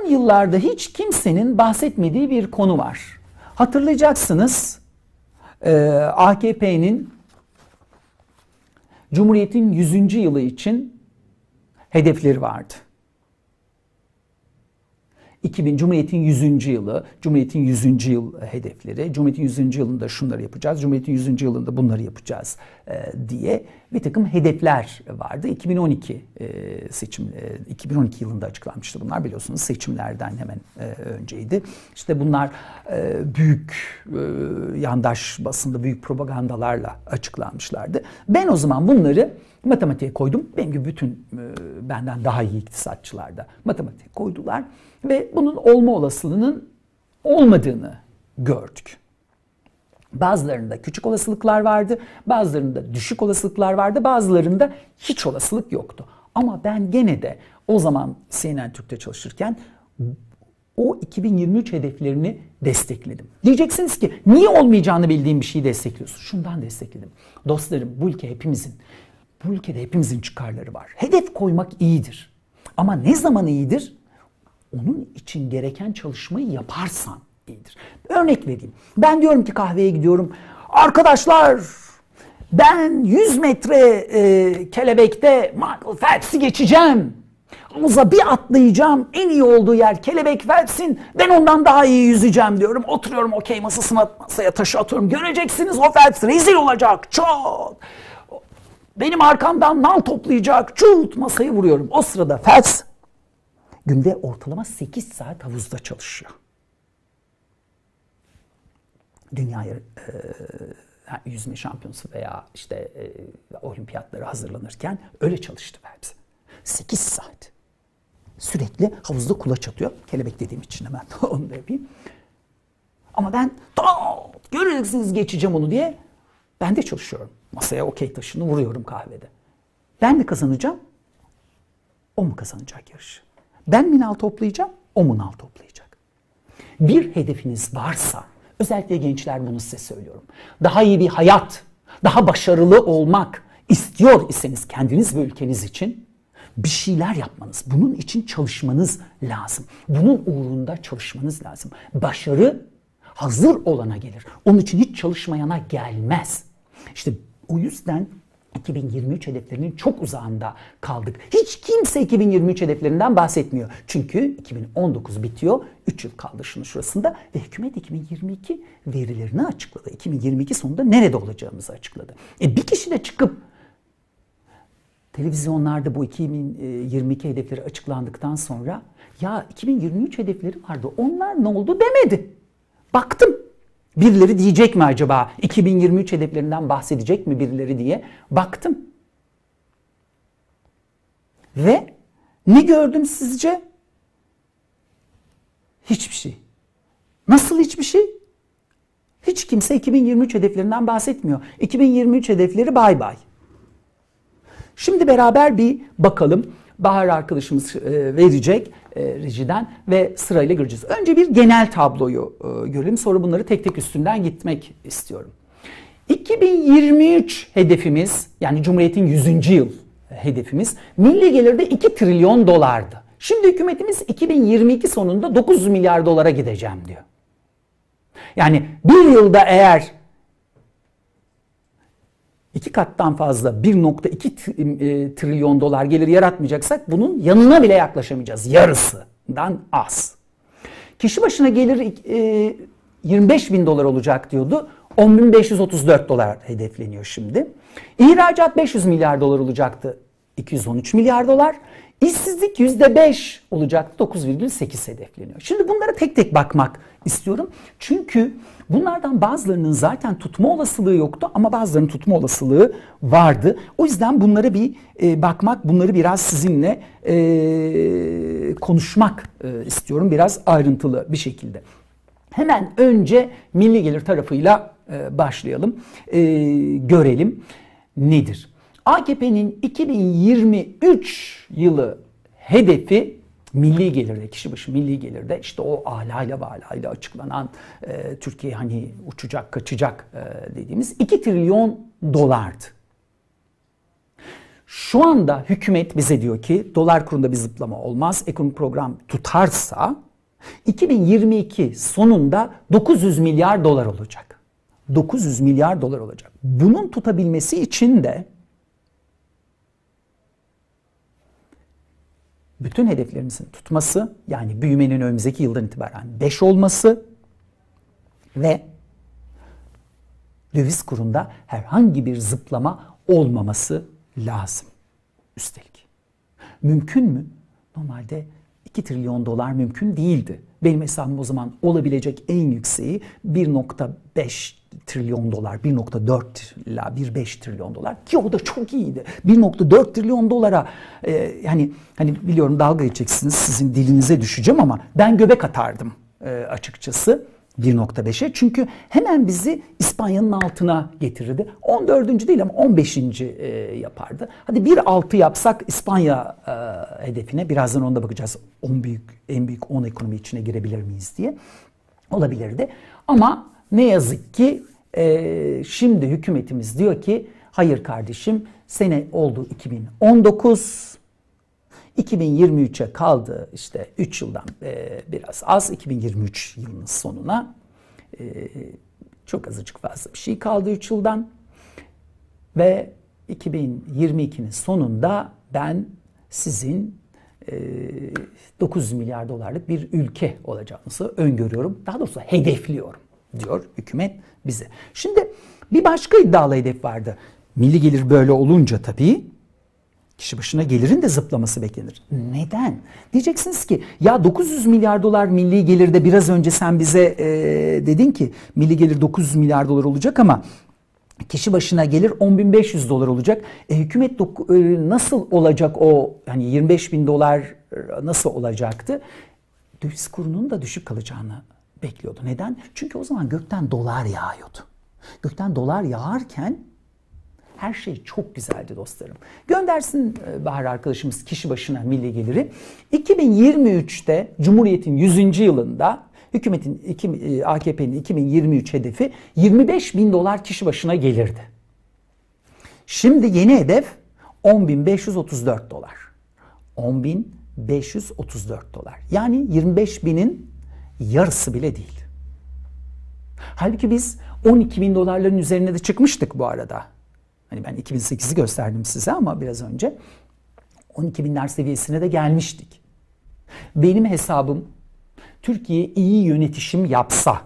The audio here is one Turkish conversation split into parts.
son yıllarda hiç kimsenin bahsetmediği bir konu var. Hatırlayacaksınız e, AKP'nin Cumhuriyet'in 100. yılı için hedefleri vardı. 2000 Cumhuriyet'in 100. yılı, Cumhuriyet'in 100. yıl hedefleri, Cumhuriyet'in 100. yılında şunları yapacağız, Cumhuriyet'in 100. yılında bunları yapacağız diye bir takım hedefler vardı. 2012 e, seçim e, 2012 yılında açıklanmıştı bunlar biliyorsunuz seçimlerden hemen e, önceydi. İşte bunlar e, büyük e, yandaş basında büyük propagandalarla açıklanmışlardı. Ben o zaman bunları matematiğe koydum. Benim gibi bütün e, benden daha iyi iktisatçılar da matematiğe koydular ve bunun olma olasılığının olmadığını gördük. Bazılarında küçük olasılıklar vardı, bazılarında düşük olasılıklar vardı, bazılarında hiç olasılık yoktu. Ama ben gene de o zaman CNN Türk'te çalışırken o 2023 hedeflerini destekledim. Diyeceksiniz ki niye olmayacağını bildiğim bir şeyi destekliyorsun? Şundan destekledim. Dostlarım bu ülke hepimizin. Bu ülkede hepimizin çıkarları var. Hedef koymak iyidir. Ama ne zaman iyidir? Onun için gereken çalışmayı yaparsan iyidir. Örnek vereyim. Ben diyorum ki kahveye gidiyorum. Arkadaşlar ben 100 metre e, kelebekte Michael Phelps'i geçeceğim. Havuza bir atlayacağım. En iyi olduğu yer kelebek Phelps'in. Ben ondan daha iyi yüzeceğim diyorum. Oturuyorum okey masasına masaya taşı atıyorum. Göreceksiniz o Phelps rezil olacak. Çok. Benim arkamdan nal toplayacak. Çut masayı vuruyorum. O sırada Phelps günde ortalama 8 saat havuzda çalışıyor. Dünya e, yüzme şampiyonası veya işte e, olimpiyatlara hazırlanırken öyle çalıştı Phelps. 8 saat. Sürekli havuzda kulaç atıyor. Kelebek dediğim için hemen onu da yapayım. Ama ben göreceksiniz geçeceğim onu diye ben de çalışıyorum. Masaya okey taşını vuruyorum kahvede. Ben mi kazanacağım? O mu kazanacak yarışı? Ben mi nal toplayacağım? O mu nal toplayacak? Bir hedefiniz varsa, özellikle gençler bunu size söylüyorum. Daha iyi bir hayat, daha başarılı olmak istiyor iseniz kendiniz ve ülkeniz için bir şeyler yapmanız, bunun için çalışmanız lazım. Bunun uğrunda çalışmanız lazım. Başarı hazır olana gelir. Onun için hiç çalışmayana gelmez. İşte o yüzden 2023 hedeflerinin çok uzağında kaldık. Hiç kimse 2023 hedeflerinden bahsetmiyor. Çünkü 2019 bitiyor. 3 yıl kaldı şunun şurasında ve hükümet 2022 verilerini açıkladı. 2022 sonunda nerede olacağımızı açıkladı. E bir kişi de çıkıp televizyonlarda bu 2022 hedefleri açıklandıktan sonra ya 2023 hedefleri vardı onlar ne oldu demedi. Baktım Birileri diyecek mi acaba 2023 hedeflerinden bahsedecek mi birileri diye baktım. Ve ne gördüm sizce? Hiçbir şey. Nasıl hiçbir şey? Hiç kimse 2023 hedeflerinden bahsetmiyor. 2023 hedefleri bay bay. Şimdi beraber bir bakalım. Bahar arkadaşımız e, verecek e, rejiden ve sırayla göreceğiz. Önce bir genel tabloyu e, görelim. Sonra bunları tek tek üstünden gitmek istiyorum. 2023 hedefimiz yani Cumhuriyet'in 100. yıl hedefimiz milli gelirde 2 trilyon dolardı. Şimdi hükümetimiz 2022 sonunda 9 milyar dolara gideceğim diyor. Yani bir yılda eğer iki kattan fazla 1.2 e, trilyon dolar gelir yaratmayacaksak bunun yanına bile yaklaşamayacağız. Yarısından az. Kişi başına gelir 25 e, bin dolar olacak diyordu. 10.534 dolar hedefleniyor şimdi. İhracat 500 milyar dolar olacaktı. 213 milyar dolar. İşsizlik %5 olacaktı. 9,8 hedefleniyor. Şimdi bunlara tek tek bakmak istiyorum. Çünkü Bunlardan bazılarının zaten tutma olasılığı yoktu ama bazılarının tutma olasılığı vardı. O yüzden bunlara bir e, bakmak, bunları biraz sizinle e, konuşmak e, istiyorum biraz ayrıntılı bir şekilde. Hemen önce milli gelir tarafıyla e, başlayalım, e, görelim nedir. AKP'nin 2023 yılı hedefi milli gelirde, kişi başı milli gelirde işte o alayla bağlayla açıklanan e, Türkiye hani uçacak, kaçacak e, dediğimiz 2 trilyon dolardı. Şu anda hükümet bize diyor ki dolar kurunda bir zıplama olmaz. Ekonomik program tutarsa 2022 sonunda 900 milyar dolar olacak. 900 milyar dolar olacak. Bunun tutabilmesi için de bütün hedeflerimizin tutması yani büyümenin önümüzdeki yıldan itibaren 5 olması ve döviz kurunda herhangi bir zıplama olmaması lazım. Üstelik. Mümkün mü? Normalde 2 trilyon dolar mümkün değildi. Benim hesabım o zaman olabilecek en yükseği 1.5 trilyon dolar, 1.4 ila 1.5 trilyon dolar ki o da çok iyiydi. 1.4 trilyon dolara e, yani hani biliyorum dalga geçeceksiniz sizin dilinize düşeceğim ama ben göbek atardım e, açıkçası. 1.5'e. Çünkü hemen bizi İspanya'nın altına getirirdi. 14. değil ama 15. E, yapardı. Hadi 1.6 yapsak İspanya e, hedefine birazdan onda bakacağız. 10 büyük en büyük 10 ekonomi içine girebilir miyiz diye. Olabilirdi. Ama ne yazık ki e, şimdi hükümetimiz diyor ki hayır kardeşim sene oldu 2019 2023'e kaldı işte 3 yıldan e, biraz az 2023 yılının sonuna e, çok azıcık fazla bir şey kaldı 3 yıldan ve 2022'nin sonunda ben sizin e, 900 milyar dolarlık bir ülke olacağınızı öngörüyorum. Daha doğrusu hedefliyorum diyor hükümet bize. Şimdi bir başka iddialı hedef vardı. Milli gelir böyle olunca tabii kişi başına gelirin de zıplaması beklenir. Neden? Diyeceksiniz ki ya 900 milyar dolar milli gelirde biraz önce sen bize e, dedin ki milli gelir 900 milyar dolar olacak ama kişi başına gelir 10.500 dolar olacak. E, hükümet e, nasıl olacak o hani 25 bin dolar e, nasıl olacaktı? Döviz kurunun da düşük kalacağını bekliyordu. Neden? Çünkü o zaman gökten dolar yağıyordu. Gökten dolar yağarken her şey çok güzeldi dostlarım. Göndersin e, Bahar arkadaşımız kişi başına milli geliri. 2023'te Cumhuriyet'in 100. yılında hükümetin e, AKP'nin 2023 hedefi 25 bin dolar kişi başına gelirdi. Şimdi yeni hedef 10.534 dolar. 10.534 dolar. Yani 25 binin yarısı bile değil. Halbuki biz 12 bin dolarların üzerine de çıkmıştık bu arada. Hani ben 2008'i gösterdim size ama biraz önce 12 binler seviyesine de gelmiştik. Benim hesabım Türkiye iyi yönetişim yapsa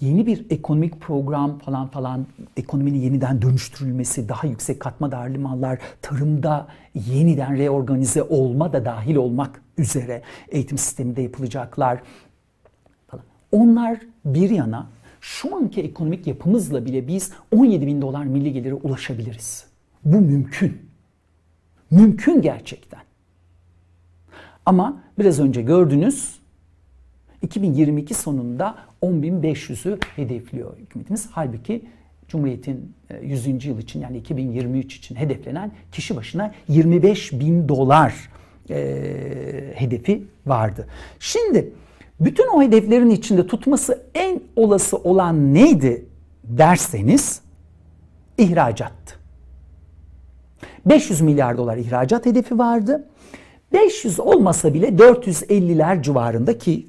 yeni bir ekonomik program falan falan ekonominin yeniden dönüştürülmesi, daha yüksek katma değerli mallar, tarımda yeniden reorganize olma da dahil olmak üzere eğitim sisteminde yapılacaklar falan. Onlar bir yana şu anki ekonomik yapımızla bile biz 17 bin dolar milli gelire ulaşabiliriz. Bu mümkün. Mümkün gerçekten. Ama biraz önce gördünüz 2022 sonunda 10.500'ü hedefliyor hükümetimiz. Halbuki Cumhuriyet'in 100. E, yıl için yani 2023 için hedeflenen kişi başına 25 bin dolar e, hedefi vardı. Şimdi bütün o hedeflerin içinde tutması en olası olan neydi derseniz ihracattı. 500 milyar dolar ihracat hedefi vardı. 500 olmasa bile 450'ler civarında ki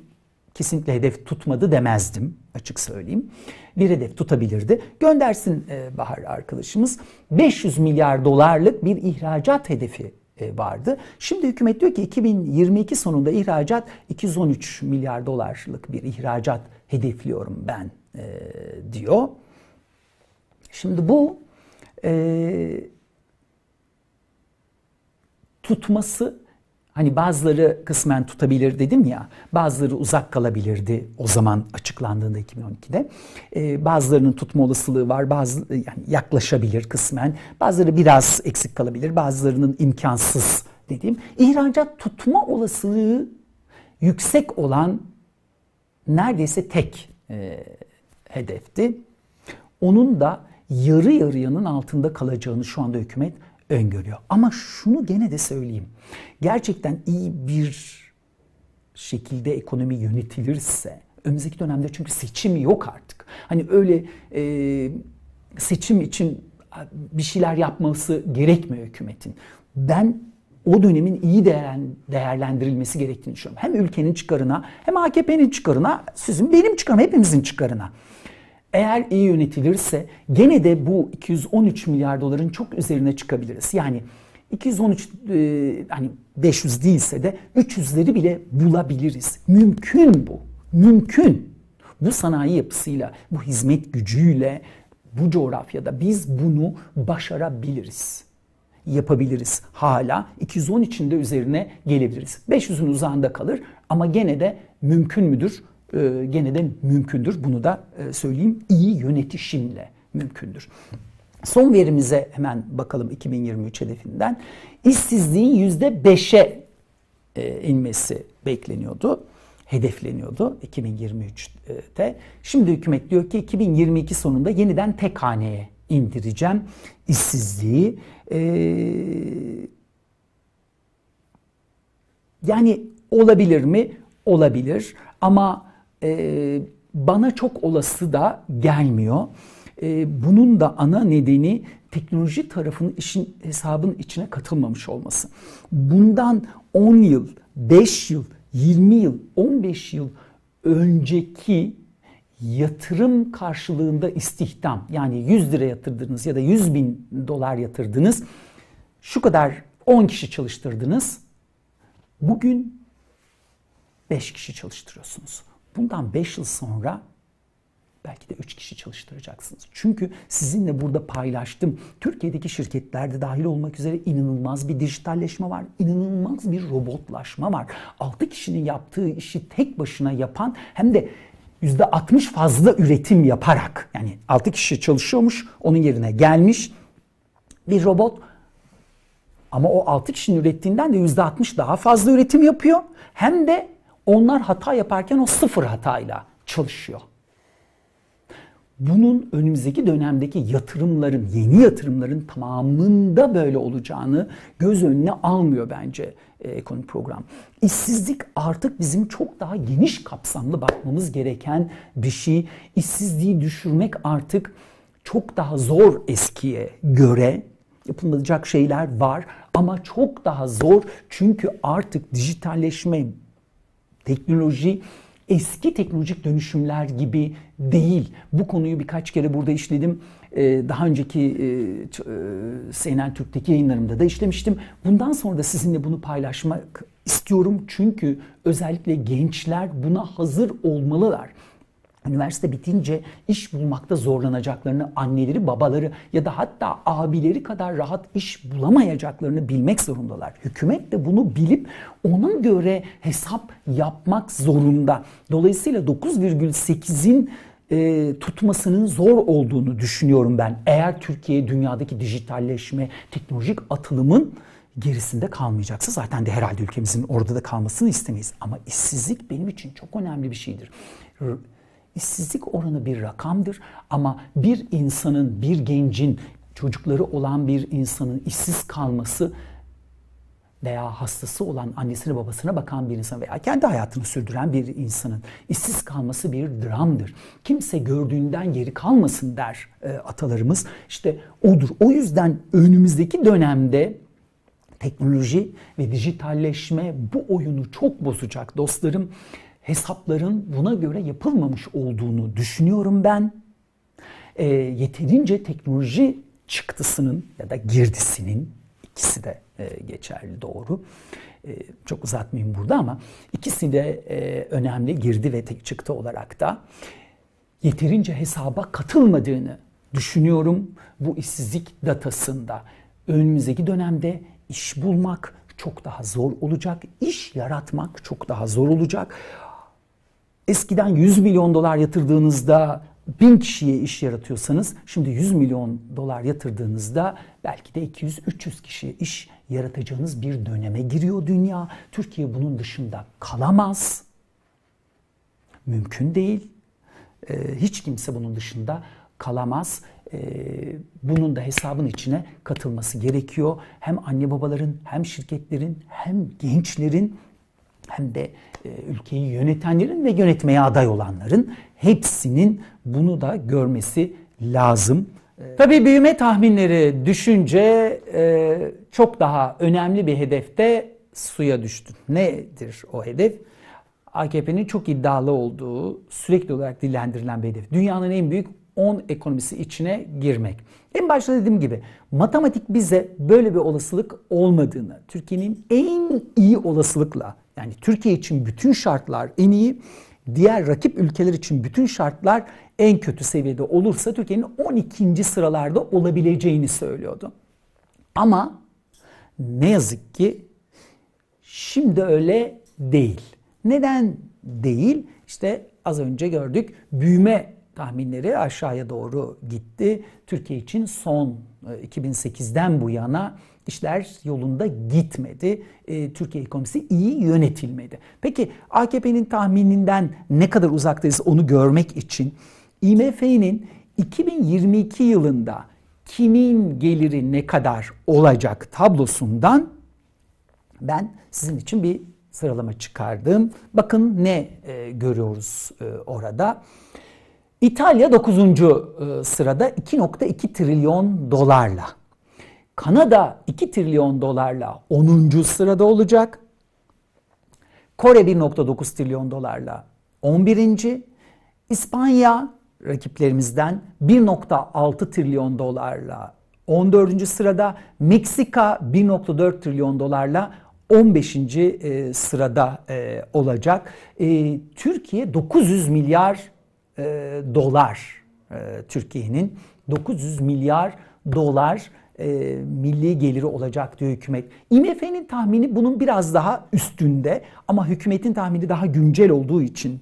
kesinlikle hedef tutmadı demezdim açık söyleyeyim. Bir hedef tutabilirdi. Göndersin e, Bahar arkadaşımız 500 milyar dolarlık bir ihracat hedefi vardı. Şimdi hükümet diyor ki 2022 sonunda ihracat 213 milyar dolarlık bir ihracat hedefliyorum ben e, diyor. Şimdi bu e, tutması Hani bazıları kısmen tutabilir dedim ya, bazıları uzak kalabilirdi o zaman açıklandığında 2012'de. Ee, bazılarının tutma olasılığı var, bazı yani yaklaşabilir kısmen. Bazıları biraz eksik kalabilir, bazılarının imkansız dediğim. İhracat tutma olasılığı yüksek olan neredeyse tek e, hedefti. Onun da yarı yarıyanın altında kalacağını şu anda hükümet öngörüyor. Ama şunu gene de söyleyeyim. Gerçekten iyi bir şekilde ekonomi yönetilirse önümüzdeki dönemde çünkü seçim yok artık. Hani öyle e, seçim için bir şeyler yapması gerekmiyor hükümetin. Ben o dönemin iyi değerlendirilmesi gerektiğini düşünüyorum. Hem ülkenin çıkarına hem AKP'nin çıkarına, sizin benim çıkarıma, hepimizin çıkarına. Eğer iyi yönetilirse gene de bu 213 milyar doların çok üzerine çıkabiliriz. Yani 213 e, hani 500 değilse de 300'leri bile bulabiliriz. Mümkün bu. Mümkün. Bu sanayi yapısıyla, bu hizmet gücüyle bu coğrafyada biz bunu başarabiliriz. Yapabiliriz. Hala 213'ün de üzerine gelebiliriz. 500'ün uzağında kalır ama gene de mümkün müdür? Ee, gene de mümkündür. Bunu da e, söyleyeyim. İyi yönetişimle mümkündür. Son verimize hemen bakalım 2023 hedefinden. İşsizliğin %5'e e, inmesi bekleniyordu. Hedefleniyordu 2023'te. Şimdi hükümet diyor ki 2022 sonunda yeniden tek haneye indireceğim işsizliği. Ee, yani olabilir mi? Olabilir ama e, bana çok olası da gelmiyor. E, bunun da ana nedeni teknoloji tarafının işin hesabın içine katılmamış olması. Bundan 10 yıl, 5 yıl, 20 yıl, 15 yıl önceki yatırım karşılığında istihdam yani 100 lira yatırdınız ya da 100 bin dolar yatırdınız şu kadar 10 kişi çalıştırdınız bugün 5 kişi çalıştırıyorsunuz. Bundan 5 yıl sonra belki de 3 kişi çalıştıracaksınız. Çünkü sizinle burada paylaştım. Türkiye'deki şirketlerde dahil olmak üzere inanılmaz bir dijitalleşme var. İnanılmaz bir robotlaşma var. 6 kişinin yaptığı işi tek başına yapan hem de %60 fazla üretim yaparak yani 6 kişi çalışıyormuş onun yerine gelmiş bir robot ama o 6 kişinin ürettiğinden de %60 daha fazla üretim yapıyor. Hem de onlar hata yaparken o sıfır hatayla çalışıyor. Bunun önümüzdeki dönemdeki yatırımların, yeni yatırımların tamamında böyle olacağını göz önüne almıyor bence e, ekonomi program. İşsizlik artık bizim çok daha geniş kapsamlı bakmamız gereken bir şey. İşsizliği düşürmek artık çok daha zor eskiye göre. Yapılacak şeyler var ama çok daha zor çünkü artık dijitalleşme, teknoloji eski teknolojik dönüşümler gibi değil. Bu konuyu birkaç kere burada işledim. Ee, daha önceki e, e, CNN Türk'teki yayınlarımda da işlemiştim. Bundan sonra da sizinle bunu paylaşmak istiyorum. Çünkü özellikle gençler buna hazır olmalılar üniversite bitince iş bulmakta zorlanacaklarını, anneleri, babaları ya da hatta abileri kadar rahat iş bulamayacaklarını bilmek zorundalar. Hükümet de bunu bilip ona göre hesap yapmak zorunda. Dolayısıyla 9,8'in e, tutmasının zor olduğunu düşünüyorum ben. Eğer Türkiye dünyadaki dijitalleşme, teknolojik atılımın gerisinde kalmayacaksa zaten de herhalde ülkemizin orada da kalmasını istemeyiz. Ama işsizlik benim için çok önemli bir şeydir. İşsizlik oranı bir rakamdır ama bir insanın, bir gencin, çocukları olan bir insanın işsiz kalması veya hastası olan annesine babasına bakan bir insan veya kendi hayatını sürdüren bir insanın işsiz kalması bir dramdır. Kimse gördüğünden geri kalmasın der e, atalarımız. İşte odur. O yüzden önümüzdeki dönemde teknoloji ve dijitalleşme bu oyunu çok bozacak dostlarım hesapların buna göre yapılmamış olduğunu düşünüyorum ben. E, yeterince teknoloji çıktısının ya da girdisinin ikisi de e, geçerli doğru. E, çok uzatmayayım burada ama ikisi de e, önemli girdi ve tek çıktı olarak da yeterince hesaba katılmadığını düşünüyorum bu işsizlik datasında. Önümüzdeki dönemde iş bulmak çok daha zor olacak, iş yaratmak çok daha zor olacak. Eskiden 100 milyon dolar yatırdığınızda bin kişiye iş yaratıyorsanız şimdi 100 milyon dolar yatırdığınızda belki de 200-300 kişiye iş yaratacağınız bir döneme giriyor dünya. Türkiye bunun dışında kalamaz. Mümkün değil. Ee, hiç kimse bunun dışında kalamaz. Ee, bunun da hesabın içine katılması gerekiyor. Hem anne babaların hem şirketlerin hem gençlerin hem de e, ülkeyi yönetenlerin ve yönetmeye aday olanların hepsinin bunu da görmesi lazım Tabii büyüme tahminleri düşünce e, çok daha önemli bir hedefte suya düştü. Nedir o hedef? AKP'nin çok iddialı olduğu, sürekli olarak dillendirilen bir hedef. Dünyanın en büyük 10 ekonomisi içine girmek. En başta dediğim gibi matematik bize böyle bir olasılık olmadığını, Türkiye'nin en iyi olasılıkla yani Türkiye için bütün şartlar en iyi, diğer rakip ülkeler için bütün şartlar en kötü seviyede olursa Türkiye'nin 12. sıralarda olabileceğini söylüyordu. Ama ne yazık ki şimdi öyle değil. Neden değil? İşte az önce gördük büyüme tahminleri aşağıya doğru gitti. Türkiye için son 2008'den e, bu yana işler yolunda gitmedi. E, Türkiye ekonomisi iyi yönetilmedi. Peki AKP'nin tahmininden ne kadar uzaktayız onu görmek için IMF'nin 2022 yılında kimin geliri ne kadar olacak tablosundan ben sizin için bir sıralama çıkardım. Bakın ne e, görüyoruz e, orada. İtalya 9. E, sırada 2.2 trilyon dolarla. Kanada 2 trilyon dolarla 10. sırada olacak. Kore 1.9 trilyon dolarla 11. İspanya rakiplerimizden 1.6 trilyon dolarla 14. sırada. Meksika 1.4 trilyon dolarla 15. E, sırada e, olacak. E, Türkiye 900 milyar dolar Türkiye'nin 900 milyar dolar milli geliri olacak diyor hükümet. IMF'nin tahmini bunun biraz daha üstünde ama hükümetin tahmini daha güncel olduğu için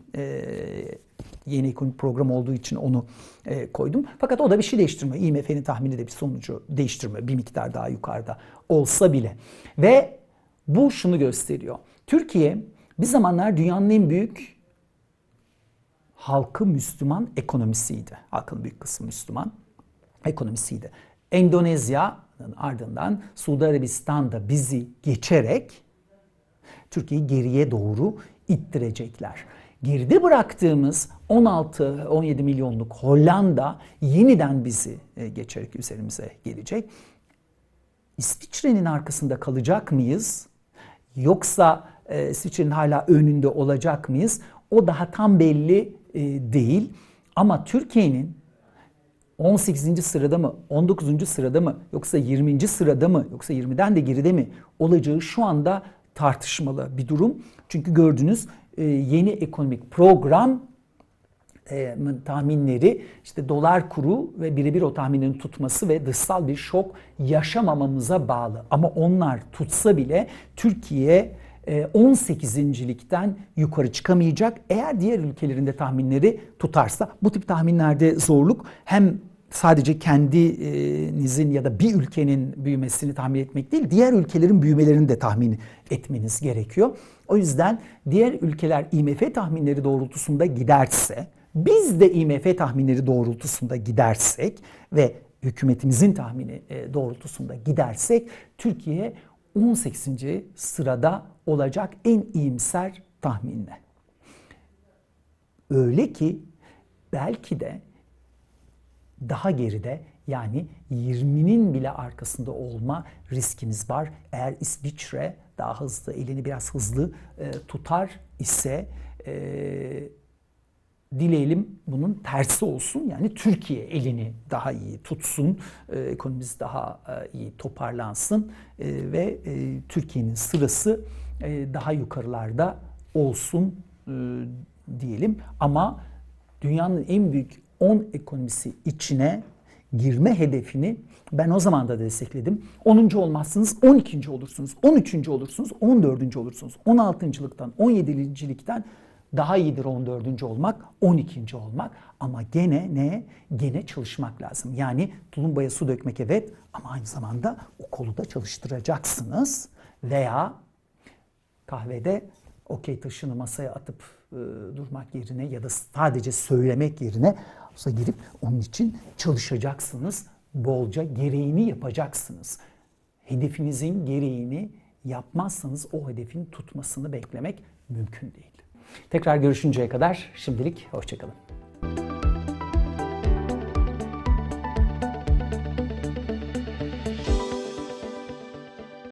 yeni ekonomik program olduğu için onu e, koydum. Fakat o da bir şey değiştirmiyor. IMF'nin tahmini de bir sonucu değiştirmiyor. Bir miktar daha yukarıda olsa bile. Ve bu şunu gösteriyor. Türkiye bir zamanlar dünyanın en büyük halkı Müslüman ekonomisiydi. Halkın büyük kısmı Müslüman ekonomisiydi. Endonezya'nın ardından Suudi Arabistan da bizi geçerek Türkiye'yi geriye doğru ittirecekler geride bıraktığımız 16-17 milyonluk Hollanda yeniden bizi e, geçerek üzerimize gelecek. İsviçre'nin arkasında kalacak mıyız? Yoksa e, İsviçre'nin hala önünde olacak mıyız? O daha tam belli e, değil. Ama Türkiye'nin 18. sırada mı, 19. sırada mı, yoksa 20. sırada mı, yoksa 20'den de geride mi olacağı şu anda tartışmalı bir durum. Çünkü gördünüz e, yeni ekonomik program e, tahminleri işte dolar kuru ve birebir o tahminin tutması ve dışsal bir şok yaşamamamıza bağlı. Ama onlar tutsa bile Türkiye 18.likten e, yukarı çıkamayacak. Eğer diğer ülkelerin de tahminleri tutarsa bu tip tahminlerde zorluk hem sadece kendinizin ya da bir ülkenin büyümesini tahmin etmek değil, diğer ülkelerin büyümelerini de tahmin etmeniz gerekiyor. O yüzden diğer ülkeler IMF tahminleri doğrultusunda giderse, biz de IMF tahminleri doğrultusunda gidersek ve hükümetimizin tahmini e, doğrultusunda gidersek Türkiye 18. sırada olacak en iyimser tahminle. Öyle ki belki de daha geride yani 20'nin bile arkasında olma riskimiz var. Eğer İsviçre daha hızlı, elini biraz hızlı e, tutar ise e, dileyelim bunun tersi olsun. Yani Türkiye elini daha iyi tutsun, e, ekonomimiz daha e, iyi toparlansın e, ve e, Türkiye'nin sırası e, daha yukarılarda olsun e, diyelim. Ama dünyanın en büyük 10 ekonomisi içine girme hedefini ben o zaman da destekledim. 10. olmazsınız 12. olursunuz, 13. olursunuz, 14. olursunuz. 16.lıktan, 17.likten daha iyidir 14. olmak, 12. olmak ama gene ne? Gene çalışmak lazım. Yani tulumbaya su dökmek evet ama aynı zamanda o kolu da çalıştıracaksınız veya kahvede okey taşını masaya atıp e, durmak yerine ya da sadece söylemek yerine olsa girip onun için çalışacaksınız. Bolca gereğini yapacaksınız. Hedefinizin gereğini yapmazsanız o hedefin tutmasını beklemek mümkün değil. Tekrar görüşünceye kadar şimdilik hoşçakalın.